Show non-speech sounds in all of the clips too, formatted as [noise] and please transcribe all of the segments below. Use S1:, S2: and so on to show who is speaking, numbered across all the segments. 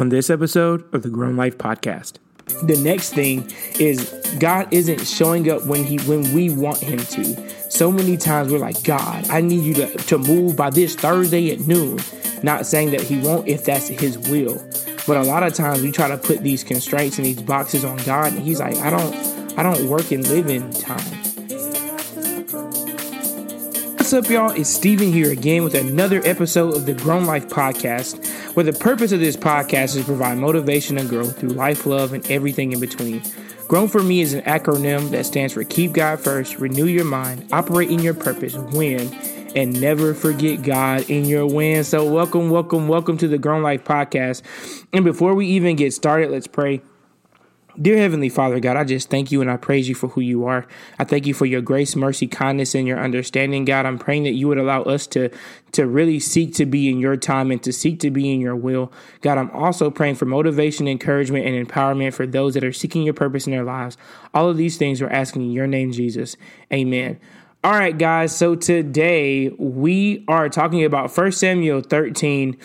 S1: on this episode of the Grown Life Podcast. The next thing is God isn't showing up when he when we want him to. So many times we're like, God, I need you to, to move by this Thursday at noon. Not saying that he won't if that's his will. But a lot of times we try to put these constraints and these boxes on God and he's like, I don't I don't work and live in time. What's up, y'all? It's Steven here again with another episode of the Grown Life Podcast, where the purpose of this podcast is to provide motivation and growth through life, love, and everything in between. Grown for me is an acronym that stands for Keep God First, Renew Your Mind, Operate in Your Purpose, Win, and never forget God in your win. So, welcome, welcome, welcome to the Grown Life Podcast. And before we even get started, let's pray. Dear Heavenly Father, God, I just thank you and I praise you for who you are. I thank you for your grace, mercy, kindness, and your understanding, God. I'm praying that you would allow us to, to really seek to be in your time and to seek to be in your will. God, I'm also praying for motivation, encouragement, and empowerment for those that are seeking your purpose in their lives. All of these things we're asking in your name, Jesus. Amen. All right, guys. So today we are talking about 1 Samuel 13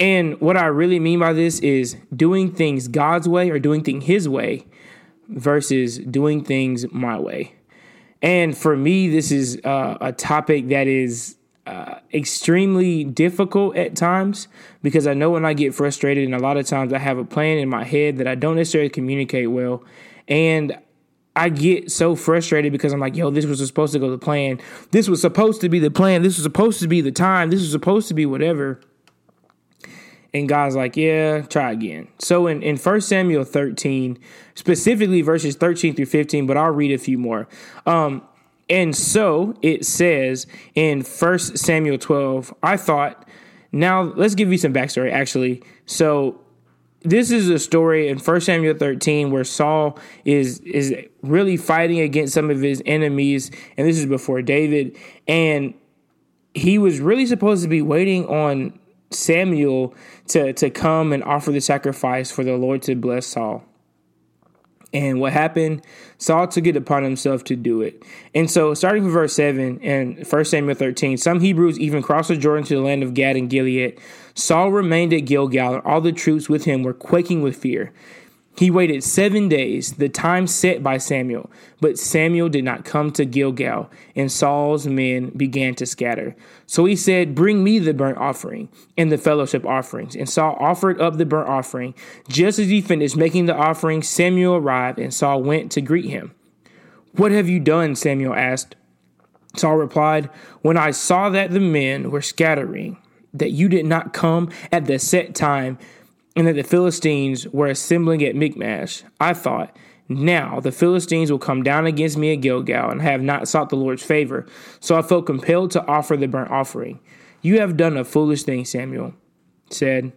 S1: and what I really mean by this is doing things God's way or doing things His way versus doing things my way. And for me, this is uh, a topic that is uh, extremely difficult at times because I know when I get frustrated, and a lot of times I have a plan in my head that I don't necessarily communicate well. And I get so frustrated because I'm like, yo, this was supposed to go the plan. This was supposed to be the plan. This was supposed to be the time. This was supposed to be whatever. And God's like, yeah, try again. So in, in 1 Samuel 13, specifically verses 13 through 15, but I'll read a few more. Um, and so it says in 1 Samuel 12, I thought, now let's give you some backstory actually. So this is a story in 1 Samuel 13 where Saul is is really fighting against some of his enemies, and this is before David. And he was really supposed to be waiting on Samuel to, to come and offer the sacrifice for the Lord to bless Saul. And what happened? Saul took it upon himself to do it. And so, starting from verse 7 and 1 Samuel 13, some Hebrews even crossed the Jordan to the land of Gad and Gilead. Saul remained at Gilgal, and all the troops with him were quaking with fear. He waited seven days, the time set by Samuel. But Samuel did not come to Gilgal, and Saul's men began to scatter. So he said, Bring me the burnt offering and the fellowship offerings. And Saul offered up the burnt offering. Just as he finished making the offering, Samuel arrived, and Saul went to greet him. What have you done? Samuel asked. Saul replied, When I saw that the men were scattering, that you did not come at the set time, and that the Philistines were assembling at Michmash, I thought, now the Philistines will come down against me at Gilgal and have not sought the Lord's favor. So I felt compelled to offer the burnt offering. You have done a foolish thing, Samuel said.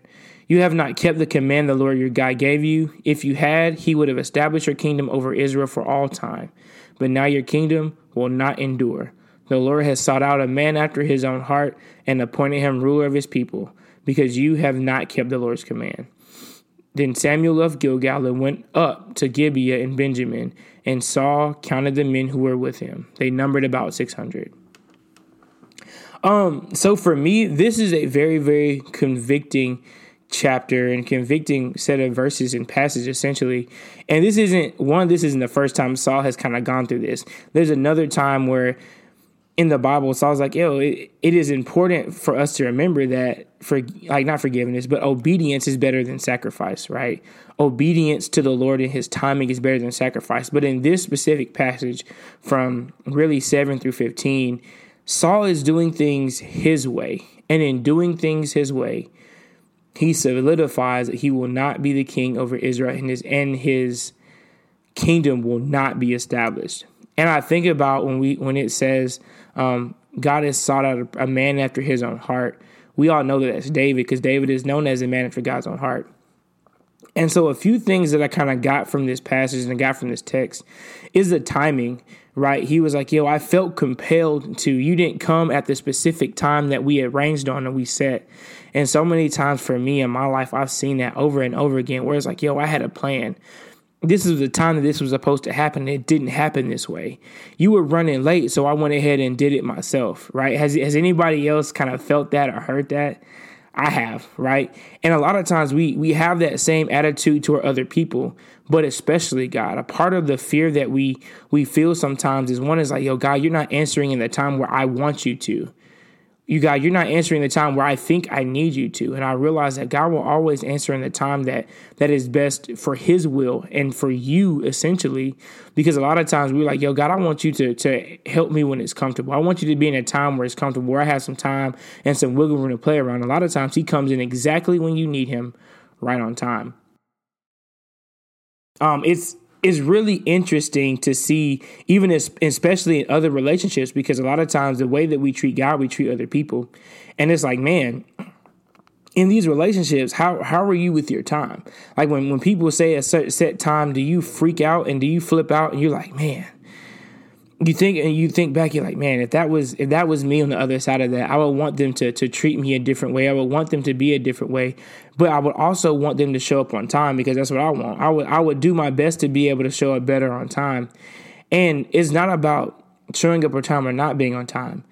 S1: You have not kept the command the Lord your God gave you. If you had, he would have established your kingdom over Israel for all time. But now your kingdom will not endure. The Lord has sought out a man after his own heart and appointed him ruler of his people because you have not kept the Lord's command. Then Samuel left Gilgal and went up to Gibeah in Benjamin, and Saul counted the men who were with him. They numbered about 600. Um, so for me, this is a very, very convicting chapter and convicting set of verses and passage essentially. And this isn't one, this isn't the first time Saul has kind of gone through this. There's another time where in the Bible, so I was like, yo, it, it is important for us to remember that for like not forgiveness, but obedience is better than sacrifice, right? Obedience to the Lord and his timing is better than sacrifice. But in this specific passage from really 7 through 15, Saul is doing things his way. And in doing things his way, he solidifies that he will not be the king over Israel and his and his kingdom will not be established. And I think about when we when it says um, God has sought out a, a man after his own heart. We all know that that's David because David is known as a man after God's own heart. And so, a few things that I kind of got from this passage and I got from this text is the timing, right? He was like, Yo, I felt compelled to. You didn't come at the specific time that we arranged on and we set. And so many times for me in my life, I've seen that over and over again where it's like, Yo, I had a plan this is the time that this was supposed to happen. It didn't happen this way. You were running late, so I went ahead and did it myself, right? Has has anybody else kind of felt that or heard that? I have, right? And a lot of times we we have that same attitude toward other people, but especially God. A part of the fear that we we feel sometimes is one is like, yo, God, you're not answering in the time where I want you to you God, you're not answering the time where I think I need you to. And I realize that God will always answer in the time that that is best for his will and for you essentially. Because a lot of times we're like, yo, God, I want you to to help me when it's comfortable. I want you to be in a time where it's comfortable, where I have some time and some wiggle room to play around. A lot of times he comes in exactly when you need him, right on time. Um, it's is really interesting to see, even as, especially in other relationships, because a lot of times the way that we treat God, we treat other people. And it's like, man, in these relationships, how how are you with your time? Like when, when people say a set, set time, do you freak out and do you flip out and you're like, man, you think and you think back, you're like, man, if that was if that was me on the other side of that, I would want them to to treat me a different way. I would want them to be a different way, but I would also want them to show up on time because that's what I want. I would I would do my best to be able to show up better on time, and it's not about showing up on time or not being on time.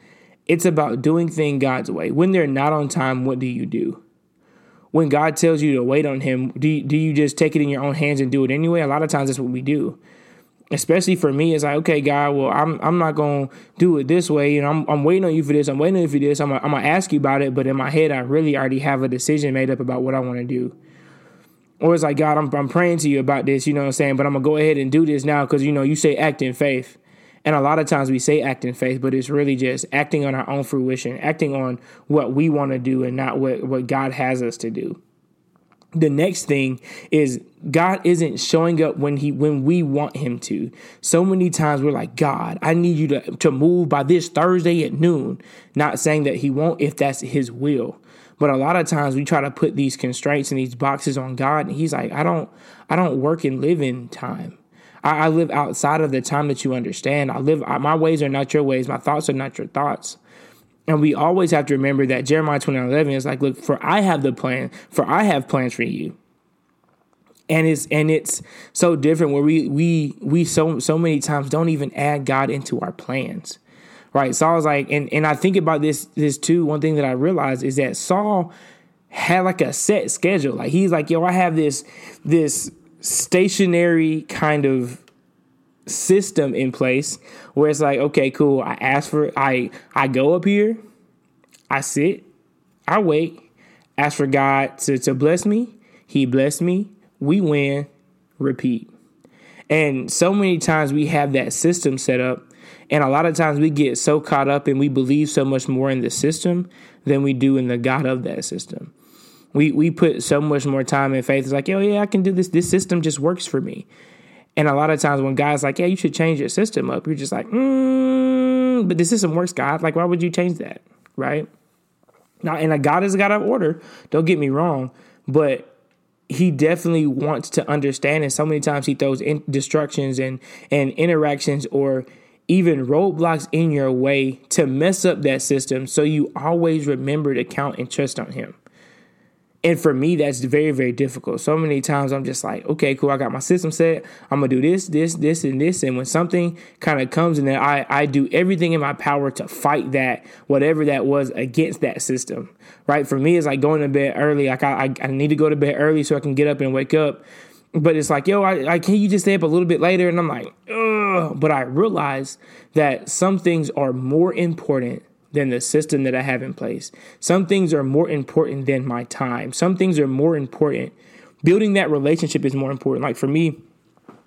S1: It's about doing things God's way. When they're not on time, what do you do? When God tells you to wait on Him, do you, do you just take it in your own hands and do it anyway? A lot of times that's what we do especially for me, it's like, okay, God, well, I'm I'm not gonna do it this way. Know, I'm I'm waiting on you for this. I'm waiting on you for this. I'm gonna, I'm gonna ask you about it, but in my head, I really already have a decision made up about what I want to do. Or it's like, God, I'm I'm praying to you about this. You know what I'm saying? But I'm gonna go ahead and do this now because you know you say act in faith, and a lot of times we say act in faith, but it's really just acting on our own fruition, acting on what we want to do, and not what what God has us to do the next thing is God isn't showing up when he when we want him to. So many times we're like, God, I need you to, to move by this Thursday at noon. Not saying that he won't if that's his will. But a lot of times we try to put these constraints and these boxes on God, and he's like, I don't I don't work and live in time. I, I live outside of the time that you understand. I live my ways are not your ways, my thoughts are not your thoughts. And we always have to remember that Jeremiah 29 11 is like, look, for I have the plan, for I have plans for you. And it's and it's so different where we we we so so many times don't even add God into our plans. Right. Saul was like, and, and I think about this this too. One thing that I realized is that Saul had like a set schedule. Like he's like, yo, I have this this stationary kind of system in place where it's like, okay, cool. I ask for I I go up here, I sit, I wait, ask for God to, to bless me. He blessed me. We win. Repeat. And so many times we have that system set up, and a lot of times we get so caught up and we believe so much more in the system than we do in the God of that system. We we put so much more time and faith. It's like, oh yeah, I can do this. This system just works for me. And a lot of times when guys like, yeah, you should change your system up, you're just like, mm, but the system works, God. Like, why would you change that? Right? Now, and a God is a God of order. Don't get me wrong, but he definitely wants to understand. And so many times he throws in destructions and and interactions or even roadblocks in your way to mess up that system. So you always remember to count and trust on him. And for me, that's very, very difficult. So many times I'm just like, okay, cool, I got my system set. I'm gonna do this, this, this, and this. And when something kind of comes in there, I, I do everything in my power to fight that, whatever that was against that system. Right? For me, it's like going to bed early. Like I, I, I need to go to bed early so I can get up and wake up. But it's like, yo, I, I can you just stay up a little bit later? And I'm like, ugh. But I realize that some things are more important than the system that I have in place. Some things are more important than my time. Some things are more important. Building that relationship is more important. Like for me,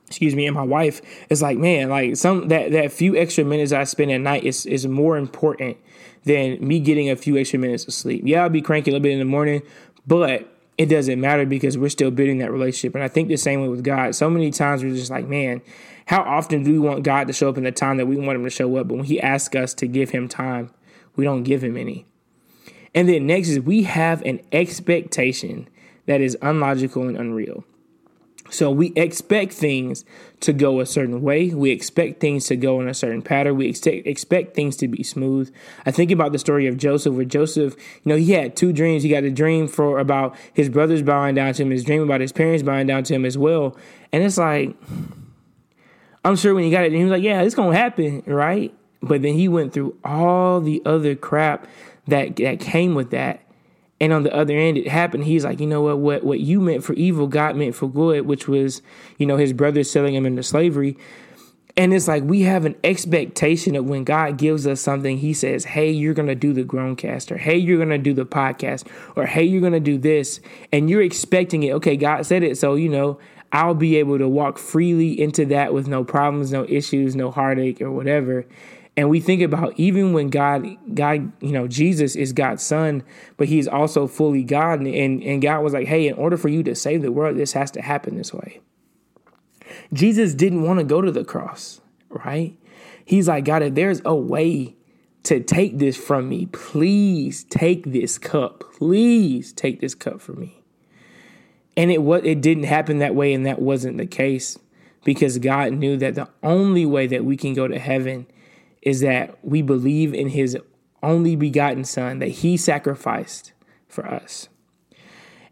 S1: excuse me, and my wife, it's like, man, like some that that few extra minutes I spend at night is is more important than me getting a few extra minutes of sleep. Yeah, I'll be cranky a little bit in the morning, but it doesn't matter because we're still building that relationship. And I think the same way with God. So many times we're just like, man, how often do we want God to show up in the time that we want him to show up? But when he asks us to give him time, we don't give him any. And then next is we have an expectation that is unlogical and unreal. So we expect things to go a certain way. We expect things to go in a certain pattern. We expect expect things to be smooth. I think about the story of Joseph, where Joseph, you know, he had two dreams. He got a dream for about his brothers bowing down to him, his dream about his parents bowing down to him as well. And it's like, I'm sure when he got it, he was like, "Yeah, it's gonna happen, right?" But then he went through all the other crap that that came with that. And on the other end, it happened. He's like, you know what? What what you meant for evil, God meant for good, which was, you know, his brother selling him into slavery. And it's like we have an expectation of when God gives us something, He says, Hey, you're going to do the Groancast, or Hey, you're going to do the podcast, or Hey, you're going to do this. And you're expecting it. Okay, God said it. So, you know, I'll be able to walk freely into that with no problems, no issues, no heartache, or whatever. And we think about even when God, God, you know, Jesus is God's son, but he's also fully God. And, and God was like, hey, in order for you to save the world, this has to happen this way. Jesus didn't want to go to the cross, right? He's like, God, if there's a way to take this from me, please take this cup. Please take this cup from me. And it what it didn't happen that way, and that wasn't the case because God knew that the only way that we can go to heaven is that we believe in his only begotten son that he sacrificed for us.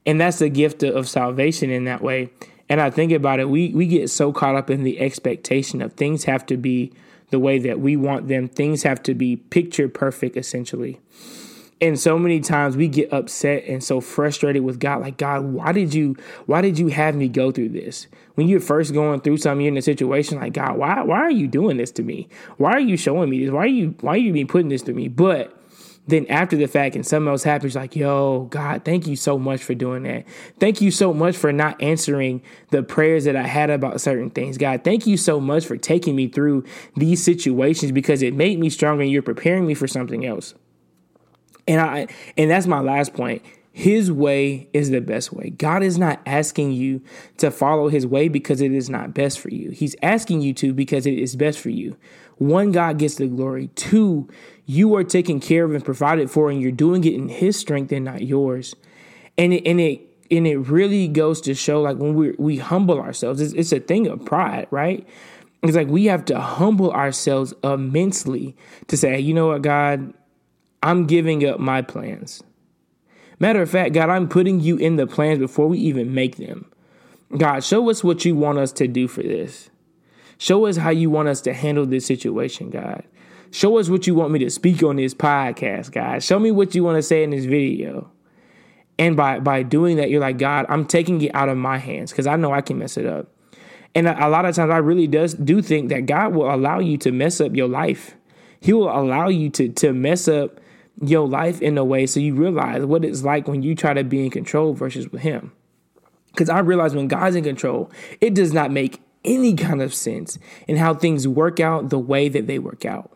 S1: And that's the gift of salvation in that way. And I think about it, we, we get so caught up in the expectation of things have to be the way that we want them, things have to be picture perfect, essentially. And so many times we get upset and so frustrated with God, like, God, why did you why did you have me go through this? When you're first going through something, you're in a situation like, God, why why are you doing this to me? Why are you showing me this? Why are you why are you being putting this to me? But then after the fact and something else happens, like, yo, God, thank you so much for doing that. Thank you so much for not answering the prayers that I had about certain things. God, thank you so much for taking me through these situations because it made me stronger and you're preparing me for something else. And I and that's my last point. His way is the best way. God is not asking you to follow his way because it is not best for you. He's asking you to because it is best for you. One, God gets the glory. Two, you are taken care of and provided for, and you're doing it in His strength and not yours. And it and it and it really goes to show, like when we we humble ourselves, it's, it's a thing of pride, right? It's like we have to humble ourselves immensely to say, you know what, God, I'm giving up my plans. Matter of fact, God, I'm putting you in the plans before we even make them. God, show us what you want us to do for this. Show us how you want us to handle this situation, God. Show us what you want me to speak on this podcast, God. Show me what you want to say in this video. And by by doing that, you're like, God, I'm taking it out of my hands because I know I can mess it up. And a, a lot of times, I really does do think that God will allow you to mess up your life. He will allow you to to mess up your life in a way so you realize what it's like when you try to be in control versus with Him. Because I realize when God's in control, it does not make any kind of sense in how things work out the way that they work out.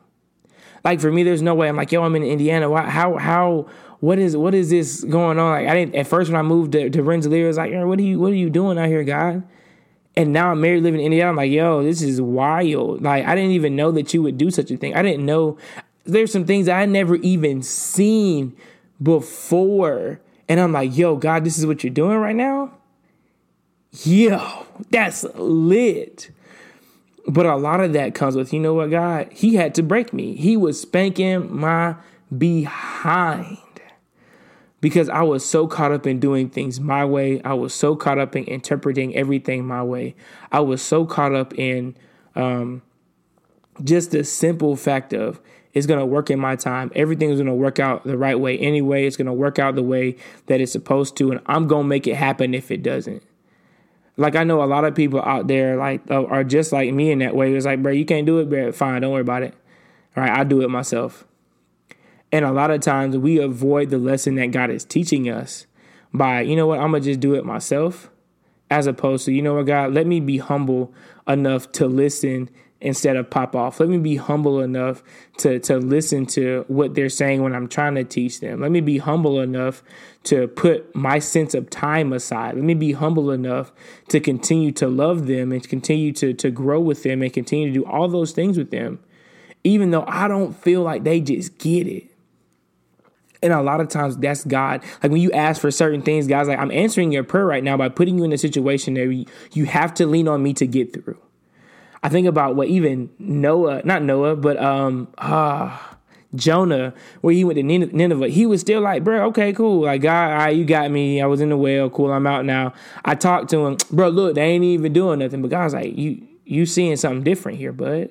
S1: Like for me, there's no way. I'm like, yo, I'm in Indiana. Why, how, how, what is, what is this going on? Like I didn't at first when I moved to, to Rensselaer, was like, what are you, what are you doing out here, God? And now I'm married, living in Indiana. I'm like, yo, this is wild. Like I didn't even know that you would do such a thing. I didn't know. There's some things I never even seen before, and I'm like, yo, God, this is what you're doing right now yo, that's lit. But a lot of that comes with, you know what, God? He had to break me. He was spanking my behind because I was so caught up in doing things my way. I was so caught up in interpreting everything my way. I was so caught up in um, just the simple fact of it's going to work in my time. Everything is going to work out the right way anyway. It's going to work out the way that it's supposed to. And I'm going to make it happen if it doesn't like I know a lot of people out there like uh, are just like me in that way. It's like, bro, you can't do it, bro. Fine, don't worry about it. All right, I do it myself. And a lot of times we avoid the lesson that God is teaching us by, you know what, I'm gonna just do it myself, as opposed to, you know what, God, let me be humble enough to listen instead of pop off. Let me be humble enough to to listen to what they're saying when I'm trying to teach them. Let me be humble enough to put my sense of time aside. Let me be humble enough to continue to love them and continue to to grow with them and continue to do all those things with them even though I don't feel like they just get it. And a lot of times that's God. Like when you ask for certain things, God's like, I'm answering your prayer right now by putting you in a situation that you have to lean on me to get through. I think about what even Noah, not Noah, but um ah Jonah, where he went to Nineveh, he was still like, bro, okay, cool. Like, God, you got me. I was in the well. Cool, I'm out now. I talked to him, bro, look, they ain't even doing nothing. But God's like, you you seeing something different here, bud.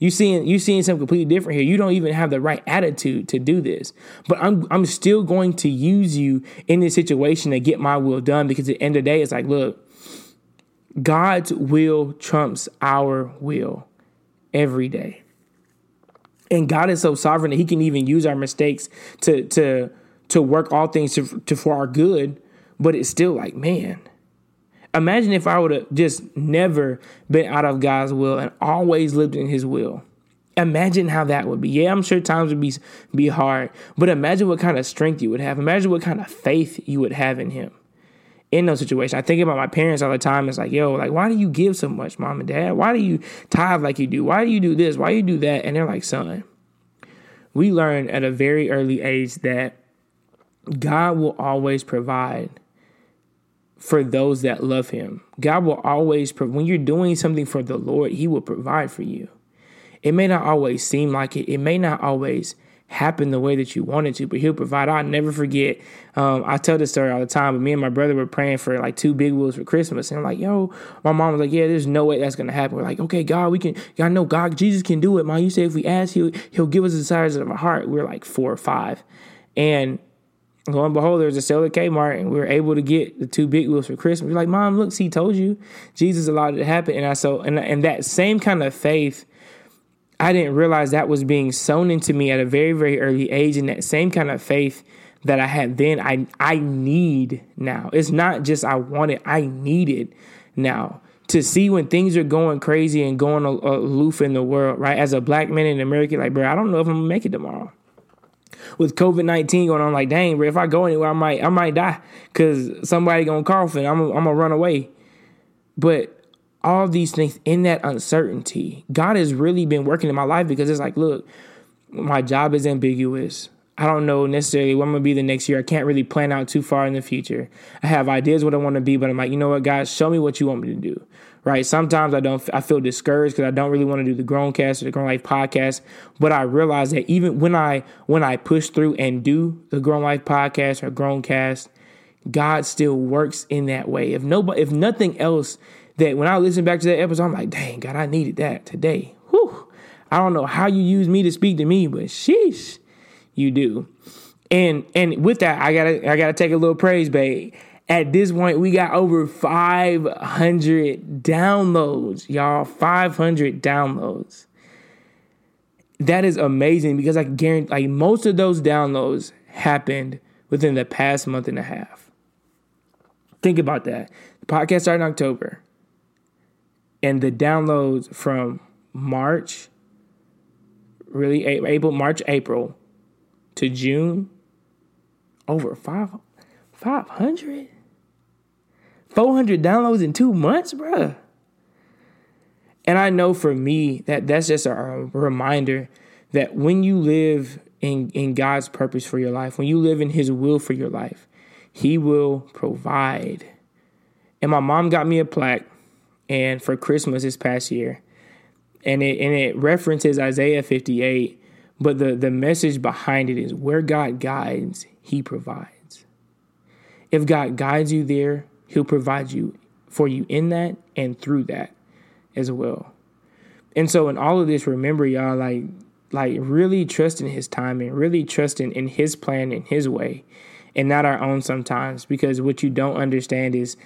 S1: You seeing you seeing something completely different here. You don't even have the right attitude to do this. But I'm I'm still going to use you in this situation to get my will done because at the end of the day, it's like, look, God's will trumps our will every day. And God is so sovereign that He can even use our mistakes to to to work all things to, to for our good. But it's still like, man, imagine if I would have just never been out of God's will and always lived in His will. Imagine how that would be. Yeah, I'm sure times would be be hard, but imagine what kind of strength you would have. Imagine what kind of faith you would have in Him in those situations. I think about my parents all the time. It's like, yo, like, why do you give so much, mom and dad? Why do you tithe like you do? Why do you do this? Why do you do that? And they're like, son, we learn at a very early age that God will always provide for those that love him. God will always, when you're doing something for the Lord, he will provide for you. It may not always seem like it. It may not always happen the way that you wanted to, but he'll provide. I'll never forget. Um, I tell this story all the time, but me and my brother were praying for like two big wheels for Christmas. And I'm like, yo, my mom was like, yeah, there's no way that's going to happen. We're like, okay, God, we can, I know God, Jesus can do it, mom. You say if we ask, he'll, he'll give us the desires of our heart. We we're like four or five. And lo and behold, there was a sale at Kmart, and we were able to get the two big wheels for Christmas. We're like, Mom, look, see, told you, Jesus allowed it to happen. And I so and and that same kind of faith I didn't realize that was being sown into me at a very, very early age. And that same kind of faith that I had then, I, I need now. It's not just I want it, I need it now. To see when things are going crazy and going aloof in the world, right? As a black man in America, like, bro, I don't know if I'm gonna make it tomorrow. With COVID nineteen going on, like, dang, bro, if I go anywhere, I might, I might die because somebody gonna cough and I'm, I'm gonna run away. But all these things in that uncertainty, God has really been working in my life because it's like, look, my job is ambiguous. I don't know necessarily what I'm gonna be the next year. I can't really plan out too far in the future. I have ideas what I want to be, but I'm like, you know what, God, show me what you want me to do. Right? Sometimes I don't. I feel discouraged because I don't really want to do the Growncast or the Grown Life podcast. But I realize that even when I when I push through and do the Grown Life podcast or Growncast, God still works in that way. If nobody, if nothing else that when I listen back to that episode, I'm like, dang, God, I needed that today. Whew. I don't know how you use me to speak to me, but sheesh, you do. And and with that, I gotta I gotta take a little praise, babe. At this point, we got over 500 downloads, y'all. 500 downloads. That is amazing because I guarantee, like most of those downloads happened within the past month and a half. Think about that. The podcast started in October and the downloads from March, really April, March, April to June, over five, 500? 400 downloads in two months, bruh. And I know for me that that's just a reminder that when you live in, in God's purpose for your life, when you live in His will for your life, He will provide. And my mom got me a plaque and for Christmas this past year. And it and it references Isaiah 58, but the, the message behind it is where God guides, he provides. If God guides you there, he'll provide you for you in that and through that as well. And so in all of this, remember y'all like like really trust in his timing, really trust in, in his plan and his way and not our own sometimes because what you don't understand is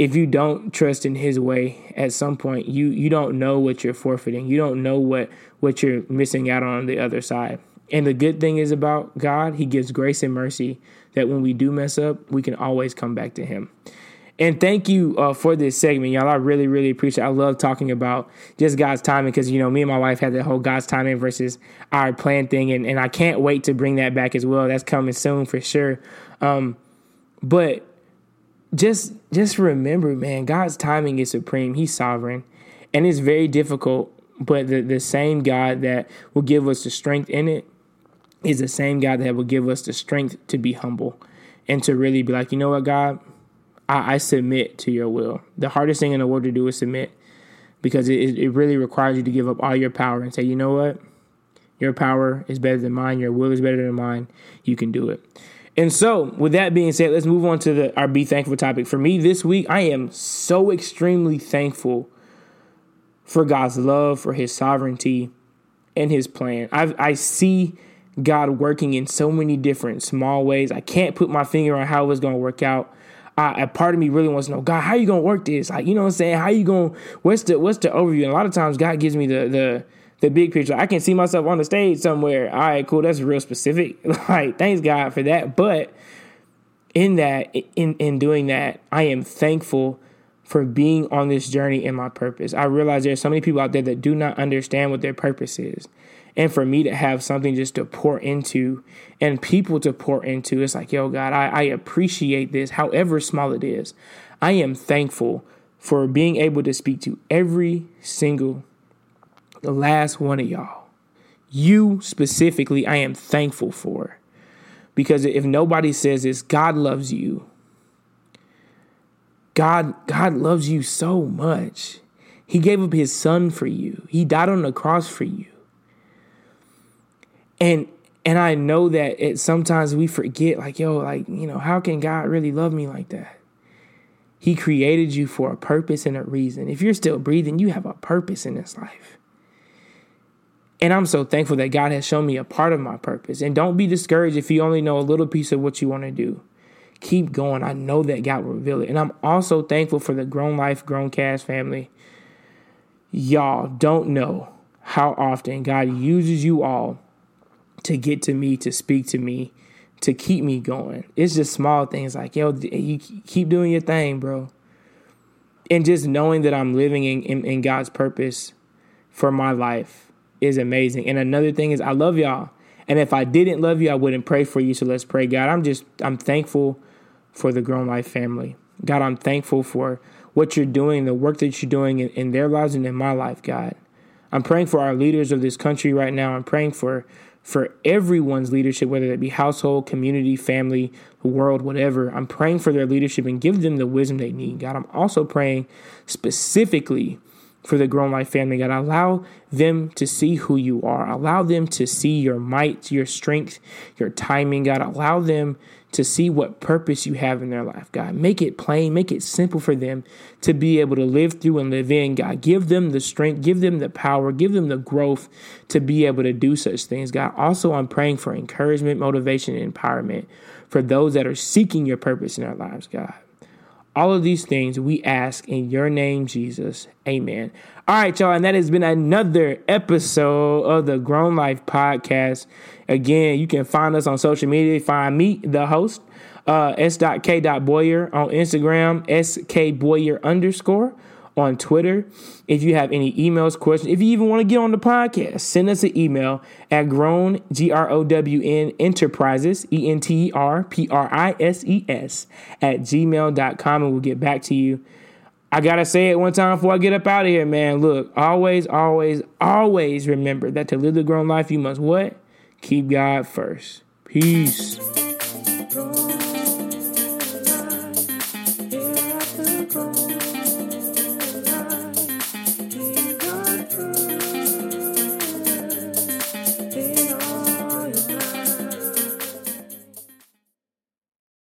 S1: if you don't trust in his way at some point you you don't know what you're forfeiting you don't know what what you're missing out on the other side and the good thing is about god he gives grace and mercy that when we do mess up we can always come back to him and thank you uh, for this segment, y'all. I really, really appreciate. It. I love talking about just God's timing because you know me and my wife had that whole God's timing versus our plan thing, and, and I can't wait to bring that back as well. That's coming soon for sure. Um, but just just remember, man, God's timing is supreme. He's sovereign. And it's very difficult, but the, the same God that will give us the strength in it is the same God that will give us the strength to be humble and to really be like, you know what, God, I, I submit to your will. The hardest thing in the world to do is submit because it, it really requires you to give up all your power and say, you know what? Your power is better than mine. Your will is better than mine. You can do it. And so, with that being said, let's move on to the our be thankful topic. For me this week, I am so extremely thankful for God's love, for his sovereignty, and his plan. I I see God working in so many different small ways. I can't put my finger on how it's going to work out. I, a part of me really wants to know, God, how you gonna work this? Like, you know what I'm saying? How you gonna what's the what's the overview? And a lot of times God gives me the the the big picture. I can see myself on the stage somewhere. All right, cool. That's real specific. [laughs] like, thanks God for that. But in that, in in doing that, I am thankful for being on this journey in my purpose. I realize there's so many people out there that do not understand what their purpose is. And for me to have something just to pour into and people to pour into, it's like, yo, God, I, I appreciate this, however small it is. I am thankful for being able to speak to every single the last one of y'all. You specifically, I am thankful for. Because if nobody says this, God loves you. God, God loves you so much. He gave up his son for you. He died on the cross for you. And and I know that it sometimes we forget, like, yo, like, you know, how can God really love me like that? He created you for a purpose and a reason. If you're still breathing, you have a purpose in this life. And I'm so thankful that God has shown me a part of my purpose. And don't be discouraged if you only know a little piece of what you want to do. Keep going. I know that God will reveal it. And I'm also thankful for the Grown Life, Grown Cast family. Y'all don't know how often God uses you all to get to me, to speak to me, to keep me going. It's just small things like, yo, you keep doing your thing, bro. And just knowing that I'm living in, in, in God's purpose for my life is amazing. And another thing is I love y'all. And if I didn't love you, I wouldn't pray for you. So let's pray. God, I'm just I'm thankful for the Grown Life family. God, I'm thankful for what you're doing, the work that you're doing in, in their lives and in my life, God. I'm praying for our leaders of this country right now. I'm praying for for everyone's leadership, whether it be household, community, family, world, whatever. I'm praying for their leadership and give them the wisdom they need. God, I'm also praying specifically for the Grown Life family, God. Allow them to see who you are. Allow them to see your might, your strength, your timing, God. Allow them to see what purpose you have in their life, God. Make it plain, make it simple for them to be able to live through and live in, God. Give them the strength, give them the power, give them the growth to be able to do such things, God. Also, I'm praying for encouragement, motivation, and empowerment for those that are seeking your purpose in their lives, God. All of these things we ask in your name, Jesus. Amen. All right, y'all. And that has been another episode of the Grown Life Podcast. Again, you can find us on social media. Find me, the host, uh, s.k.boyer on Instagram, skboyer underscore on Twitter. If you have any emails, questions, if you even want to get on the podcast, send us an email at grown, G R O W N, enterprises, E N T E R P R I S E S, at gmail.com, and we'll get back to you. I got to say it one time before I get up out of here, man. Look, always, always, always remember that to live the grown life, you must what? Keep God first. Peace.